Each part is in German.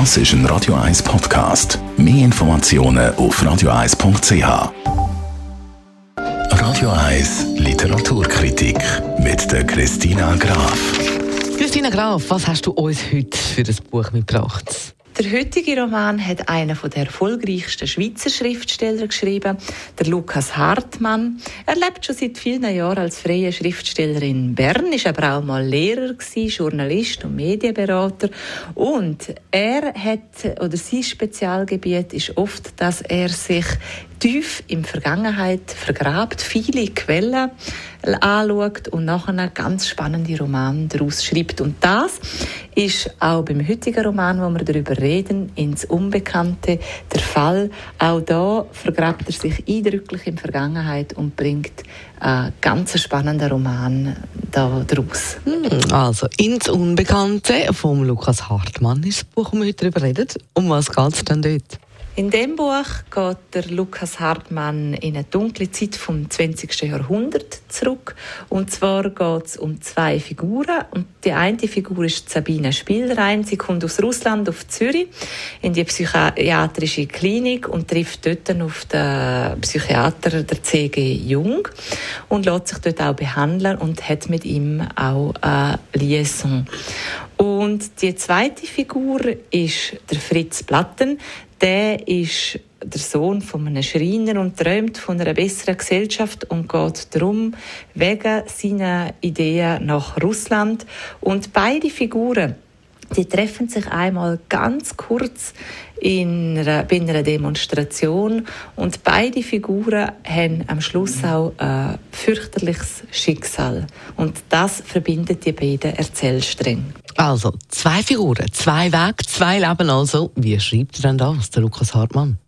Das ist ein Radio 1 Podcast. Mehr Informationen auf radio1.ch. Radio 1 Literaturkritik mit der Christina Graf. Christina Graf, was hast du uns heute für das Buch mitgebracht? Der heutige Roman hat einer der erfolgreichsten Schweizer Schriftsteller geschrieben, der Lukas Hartmann. Er lebt schon seit vielen Jahren als freier Schriftsteller in Bern, ist aber auch mal Lehrer gewesen, Journalist und Medienberater. Und er hat, oder sein Spezialgebiet ist oft, dass er sich tief in Vergangenheit vergrabt, viele Quellen anschaut und nachher ganz spannende Roman daraus schreibt. Und das ist auch beim heutigen Roman, wo wir darüber reden, ins Unbekannte der Fall. Auch da vergrabt er sich eindrücklich in Vergangenheit und bringt einen ganz spannenden Roman daraus. Hm, also, ins Unbekannte von Lukas Hartmann ist das Buch, um wir heute darüber reden. Um was geht es denn dort? In dem Buch geht der Lukas Hartmann in eine dunkle Zeit vom 20. Jahrhundert zurück. Und zwar geht es um zwei Figuren. Und die eine Figur ist Sabine Spielrein. Sie kommt aus Russland auf Zürich in die psychiatrische Klinik und trifft dort auf den Psychiater, der C.G. Jung, und lässt sich dort auch behandeln und hat mit ihm auch eine Liaison. Und die zweite Figur ist der Fritz Platten der ist der Sohn von einem Schreiner und träumt von einer besseren Gesellschaft und geht darum wegen seiner Ideen nach Russland. Und beide Figuren, die treffen sich einmal ganz kurz in einer, bei einer Demonstration und beide Figuren haben am Schluss auch ein fürchterliches Schicksal. Und das verbindet die beiden Erzählstränge. Also, zwei Figuren, zwei Wege, zwei Leben also. Wie schreibt er denn das, der Lukas Hartmann?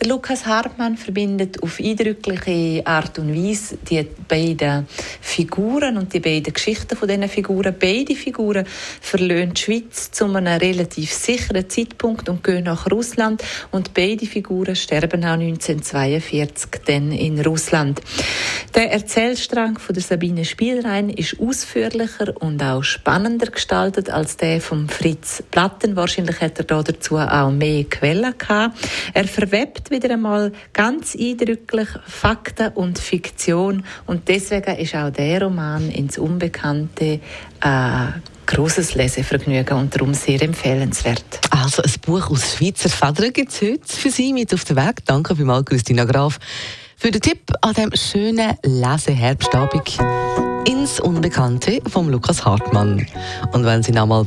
Der Lukas Hartmann verbindet auf eindrückliche Art und Weise die beiden Figuren und die beiden Geschichten von diesen Figuren. Beide Figuren verlöhnen die Schweiz zu einem relativ sicheren Zeitpunkt und gehen nach Russland. Und beide Figuren sterben auch 1942 dann in Russland. Der Erzählstrang von der Sabine Spielrein ist ausführlicher und auch spannender gestaltet als der von Fritz Platten. Wahrscheinlich hat er dazu auch mehr Quellen gehabt. Er verwebt wieder einmal ganz eindrücklich Fakten und Fiktion und deswegen ist auch der Roman ins Unbekannte äh, großes Lesevergnügen und darum sehr empfehlenswert. Also ein Buch aus Schweizer Federn gibt es heute für Sie mit auf den Weg. Danke vielmals, Christina Graf, für den Tipp an dem schönen Leseherbstabend ins Unbekannte von Lukas Hartmann. Und wenn Sie noch mal